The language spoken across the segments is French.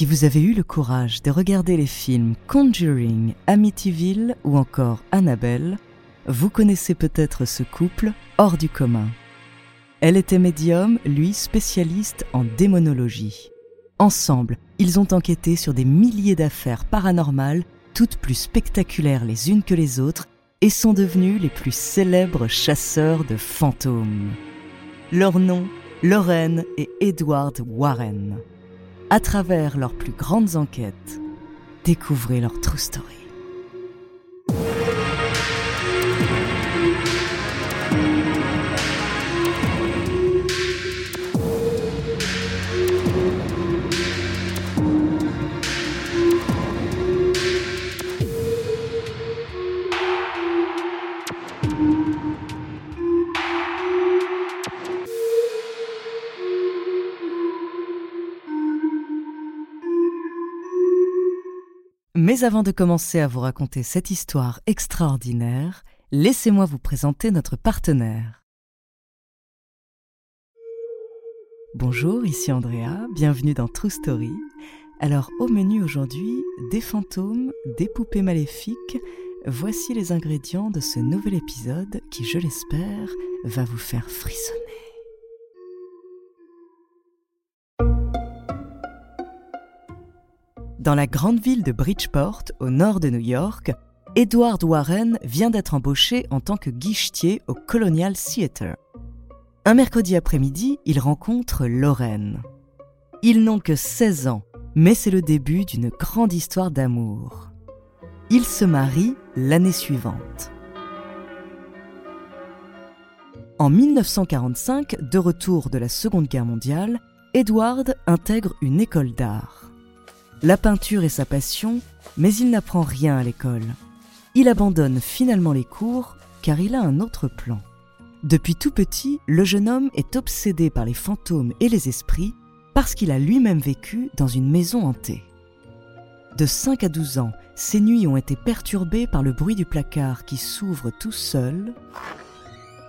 Si vous avez eu le courage de regarder les films Conjuring, Amityville ou encore Annabelle, vous connaissez peut-être ce couple hors du commun. Elle était médium, lui spécialiste en démonologie. Ensemble, ils ont enquêté sur des milliers d'affaires paranormales, toutes plus spectaculaires les unes que les autres, et sont devenus les plus célèbres chasseurs de fantômes. Leur nom, Lorraine et Edward Warren. À travers leurs plus grandes enquêtes, découvrez leur true story. Mais avant de commencer à vous raconter cette histoire extraordinaire, laissez-moi vous présenter notre partenaire. Bonjour, ici Andrea, bienvenue dans True Story. Alors au menu aujourd'hui, des fantômes, des poupées maléfiques, voici les ingrédients de ce nouvel épisode qui, je l'espère, va vous faire frissonner. Dans la grande ville de Bridgeport, au nord de New York, Edward Warren vient d'être embauché en tant que guichetier au Colonial Theatre. Un mercredi après-midi, il rencontre Lorraine. Ils n'ont que 16 ans, mais c'est le début d'une grande histoire d'amour. Ils se marient l'année suivante. En 1945, de retour de la Seconde Guerre mondiale, Edward intègre une école d'art. La peinture est sa passion, mais il n'apprend rien à l'école. Il abandonne finalement les cours car il a un autre plan. Depuis tout petit, le jeune homme est obsédé par les fantômes et les esprits parce qu'il a lui-même vécu dans une maison hantée. De 5 à 12 ans, ses nuits ont été perturbées par le bruit du placard qui s'ouvre tout seul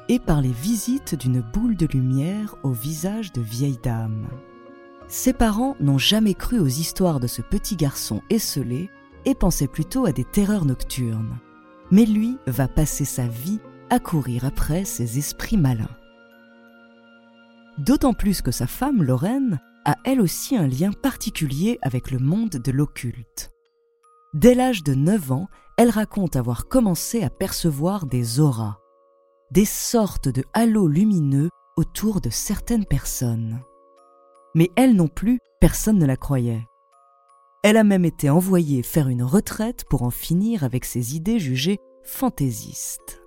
et par les visites d'une boule de lumière au visage de vieille dame. Ses parents n'ont jamais cru aux histoires de ce petit garçon esselé et pensaient plutôt à des terreurs nocturnes. Mais lui va passer sa vie à courir après ces esprits malins. D'autant plus que sa femme, Lorraine, a elle aussi un lien particulier avec le monde de l'occulte. Dès l'âge de 9 ans, elle raconte avoir commencé à percevoir des auras, des sortes de halos lumineux autour de certaines personnes mais elle non plus, personne ne la croyait. Elle a même été envoyée faire une retraite pour en finir avec ses idées jugées fantaisistes.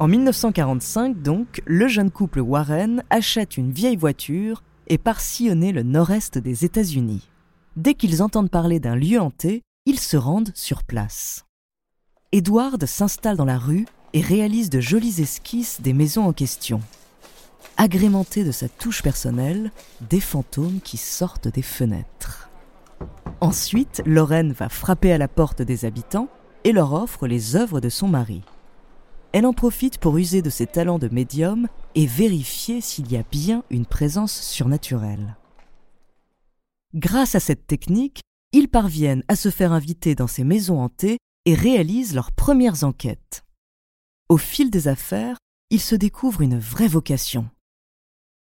En 1945, donc, le jeune couple Warren achète une vieille voiture et part sillonner le nord-est des États-Unis. Dès qu'ils entendent parler d'un lieu hanté, ils se rendent sur place. Edward s'installe dans la rue et réalise de jolies esquisses des maisons en question. Agrémenté de sa touche personnelle, des fantômes qui sortent des fenêtres. Ensuite, Lorraine va frapper à la porte des habitants et leur offre les œuvres de son mari. Elle en profite pour user de ses talents de médium et vérifier s'il y a bien une présence surnaturelle. Grâce à cette technique, ils parviennent à se faire inviter dans ces maisons hantées et réalisent leurs premières enquêtes. Au fil des affaires, ils se découvrent une vraie vocation.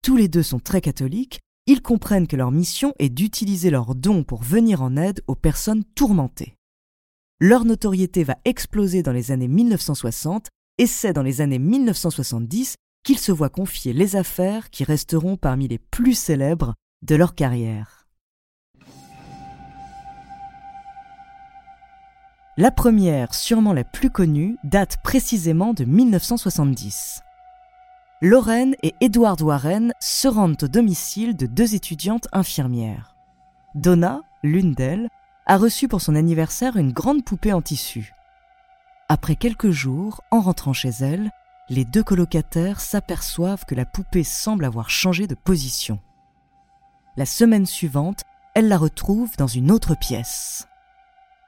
Tous les deux sont très catholiques, ils comprennent que leur mission est d'utiliser leurs dons pour venir en aide aux personnes tourmentées. Leur notoriété va exploser dans les années 1960 et c'est dans les années 1970 qu'ils se voient confier les affaires qui resteront parmi les plus célèbres de leur carrière. La première, sûrement la plus connue, date précisément de 1970. Lorraine et Edward Warren se rendent au domicile de deux étudiantes infirmières. Donna, l'une d'elles, a reçu pour son anniversaire une grande poupée en tissu. Après quelques jours, en rentrant chez elle, les deux colocataires s'aperçoivent que la poupée semble avoir changé de position. La semaine suivante, elle la retrouve dans une autre pièce.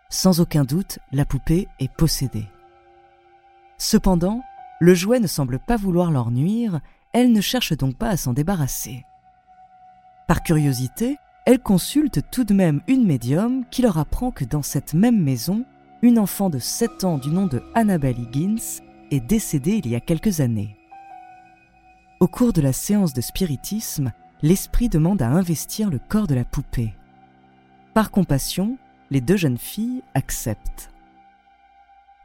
Sans aucun doute, la poupée est possédée. Cependant, Le jouet ne semble pas vouloir leur nuire, elles ne cherchent donc pas à s'en débarrasser. Par curiosité, elles consultent tout de même une médium qui leur apprend que dans cette même maison, une enfant de 7 ans du nom de Annabelle Higgins est décédée il y a quelques années. Au cours de la séance de spiritisme, l'esprit demande à investir le corps de la poupée. Par compassion, les deux jeunes filles acceptent.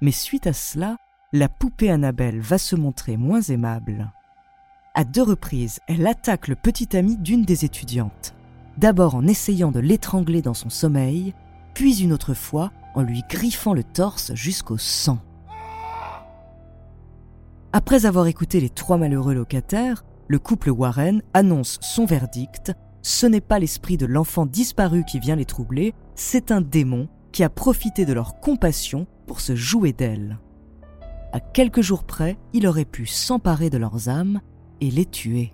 Mais suite à cela, la poupée Annabelle va se montrer moins aimable. À deux reprises, elle attaque le petit ami d'une des étudiantes, d'abord en essayant de l'étrangler dans son sommeil, puis une autre fois en lui griffant le torse jusqu'au sang. Après avoir écouté les trois malheureux locataires, le couple Warren annonce son verdict. Ce n'est pas l'esprit de l'enfant disparu qui vient les troubler, c'est un démon qui a profité de leur compassion pour se jouer d'elles. À quelques jours près, il aurait pu s'emparer de leurs âmes et les tuer.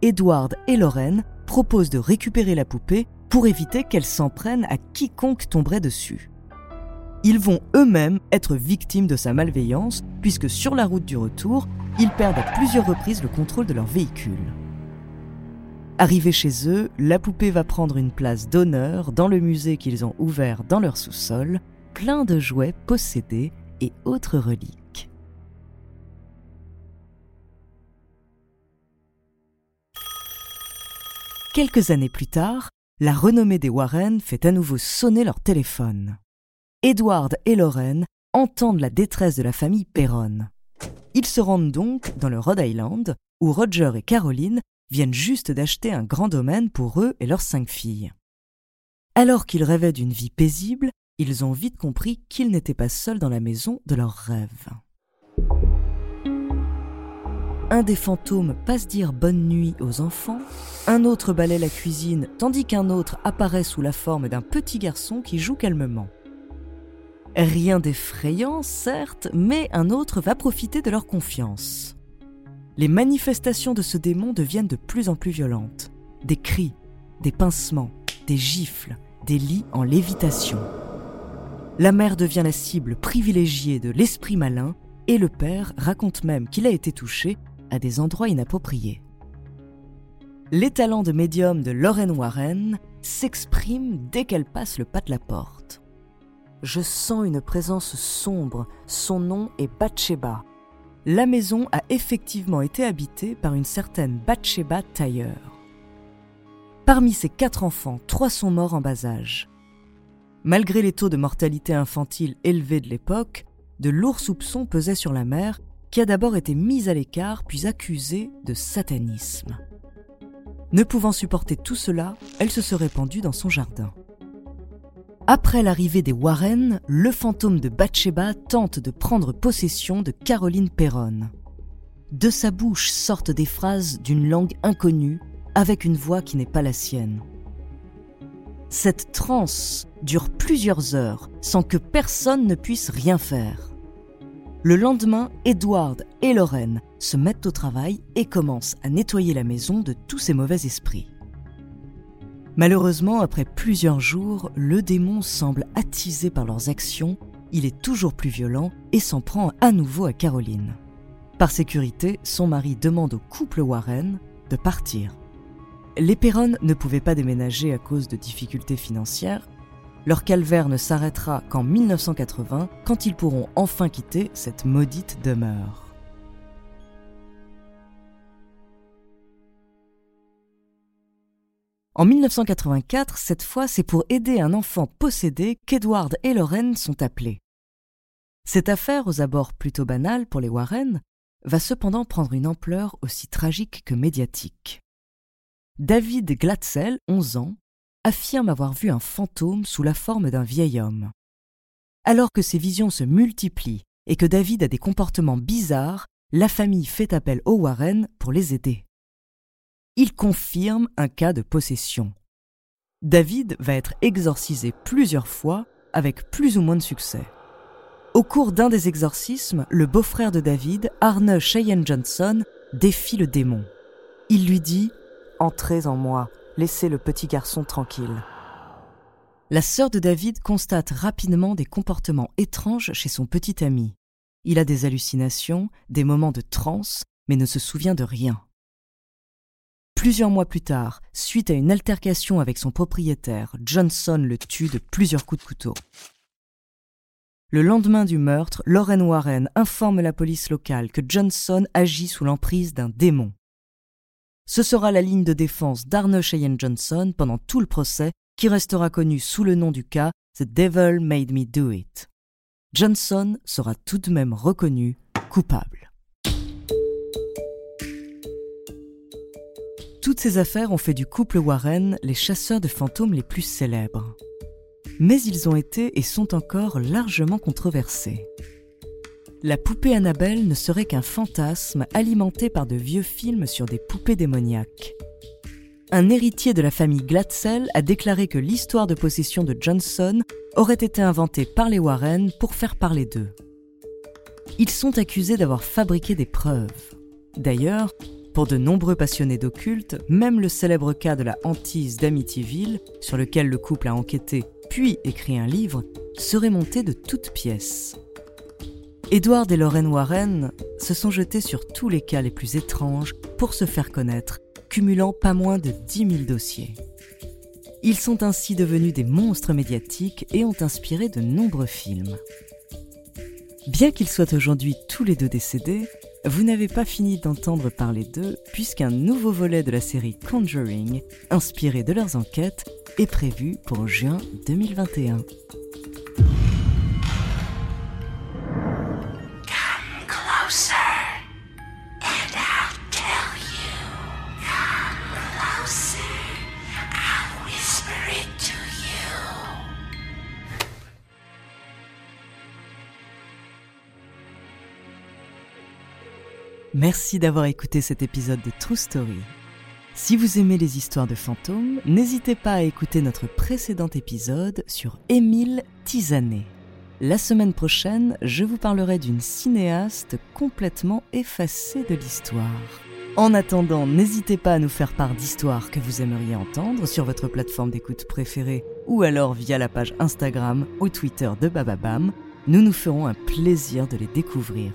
Edward et Lorraine proposent de récupérer la poupée pour éviter qu'elle s'en prenne à quiconque tomberait dessus ils vont eux-mêmes être victimes de sa malveillance, puisque sur la route du retour, ils perdent à plusieurs reprises le contrôle de leur véhicule. Arrivés chez eux, la poupée va prendre une place d'honneur dans le musée qu'ils ont ouvert dans leur sous-sol, plein de jouets possédés et autres reliques. Quelques années plus tard, la renommée des Warren fait à nouveau sonner leur téléphone. Edward et Lorraine entendent la détresse de la famille Perron. Ils se rendent donc dans le Rhode Island, où Roger et Caroline viennent juste d'acheter un grand domaine pour eux et leurs cinq filles. Alors qu'ils rêvaient d'une vie paisible, ils ont vite compris qu'ils n'étaient pas seuls dans la maison de leurs rêves. Un des fantômes passe dire bonne nuit aux enfants, un autre balaie la cuisine tandis qu'un autre apparaît sous la forme d'un petit garçon qui joue calmement. Rien d'effrayant, certes, mais un autre va profiter de leur confiance. Les manifestations de ce démon deviennent de plus en plus violentes. Des cris, des pincements, des gifles, des lits en lévitation. La mère devient la cible privilégiée de l'esprit malin et le père raconte même qu'il a été touché à des endroits inappropriés. Les talents de médium de Lorraine Warren s'expriment dès qu'elle passe le pas de la porte. Je sens une présence sombre. Son nom est Bathsheba. La maison a effectivement été habitée par une certaine Bathsheba Tailleur. Parmi ses quatre enfants, trois sont morts en bas âge. Malgré les taux de mortalité infantile élevés de l'époque, de lourds soupçons pesaient sur la mère, qui a d'abord été mise à l'écart puis accusée de satanisme. Ne pouvant supporter tout cela, elle se serait pendue dans son jardin. Après l'arrivée des Warren, le fantôme de Bathsheba tente de prendre possession de Caroline Perron. De sa bouche sortent des phrases d'une langue inconnue, avec une voix qui n'est pas la sienne. Cette transe dure plusieurs heures sans que personne ne puisse rien faire. Le lendemain, Edward et Lorraine se mettent au travail et commencent à nettoyer la maison de tous ces mauvais esprits. Malheureusement, après plusieurs jours, le démon semble attisé par leurs actions, il est toujours plus violent et s'en prend à nouveau à Caroline. Par sécurité, son mari demande au couple Warren de partir. Les Perron ne pouvaient pas déménager à cause de difficultés financières. Leur calvaire ne s'arrêtera qu'en 1980, quand ils pourront enfin quitter cette maudite demeure. En 1984, cette fois, c'est pour aider un enfant possédé qu'Edward et Lorraine sont appelés. Cette affaire, aux abords plutôt banale pour les Warren, va cependant prendre une ampleur aussi tragique que médiatique. David Glatzel, 11 ans, affirme avoir vu un fantôme sous la forme d'un vieil homme. Alors que ces visions se multiplient et que David a des comportements bizarres, la famille fait appel aux Warren pour les aider il confirme un cas de possession. David va être exorcisé plusieurs fois avec plus ou moins de succès. Au cours d'un des exorcismes, le beau-frère de David, Arne Cheyenne Johnson, défie le démon. Il lui dit Entrez en moi, laissez le petit garçon tranquille. La sœur de David constate rapidement des comportements étranges chez son petit ami. il a des hallucinations, des moments de transe, mais ne se souvient de rien. Plusieurs mois plus tard, suite à une altercation avec son propriétaire, Johnson le tue de plusieurs coups de couteau. Le lendemain du meurtre, Lauren Warren informe la police locale que Johnson agit sous l'emprise d'un démon. Ce sera la ligne de défense d'Arne Cheyenne Johnson pendant tout le procès, qui restera connu sous le nom du cas The Devil Made Me Do It. Johnson sera tout de même reconnu coupable. Toutes ces affaires ont fait du couple Warren les chasseurs de fantômes les plus célèbres. Mais ils ont été et sont encore largement controversés. La poupée Annabelle ne serait qu'un fantasme alimenté par de vieux films sur des poupées démoniaques. Un héritier de la famille Glatzel a déclaré que l'histoire de possession de Johnson aurait été inventée par les Warren pour faire parler d'eux. Ils sont accusés d'avoir fabriqué des preuves. D'ailleurs, pour de nombreux passionnés d'occulte, même le célèbre cas de la hantise d'Amityville, sur lequel le couple a enquêté puis écrit un livre, serait monté de toutes pièces. Edward et Lorraine Warren se sont jetés sur tous les cas les plus étranges pour se faire connaître, cumulant pas moins de 10 000 dossiers. Ils sont ainsi devenus des monstres médiatiques et ont inspiré de nombreux films. Bien qu'ils soient aujourd'hui tous les deux décédés, vous n'avez pas fini d'entendre parler d'eux puisqu'un nouveau volet de la série Conjuring, inspiré de leurs enquêtes, est prévu pour juin 2021. Merci d'avoir écouté cet épisode de True Story. Si vous aimez les histoires de fantômes, n'hésitez pas à écouter notre précédent épisode sur Émile Tisanet. La semaine prochaine, je vous parlerai d'une cinéaste complètement effacée de l'histoire. En attendant, n'hésitez pas à nous faire part d'histoires que vous aimeriez entendre sur votre plateforme d'écoute préférée ou alors via la page Instagram ou Twitter de Bababam. Nous nous ferons un plaisir de les découvrir.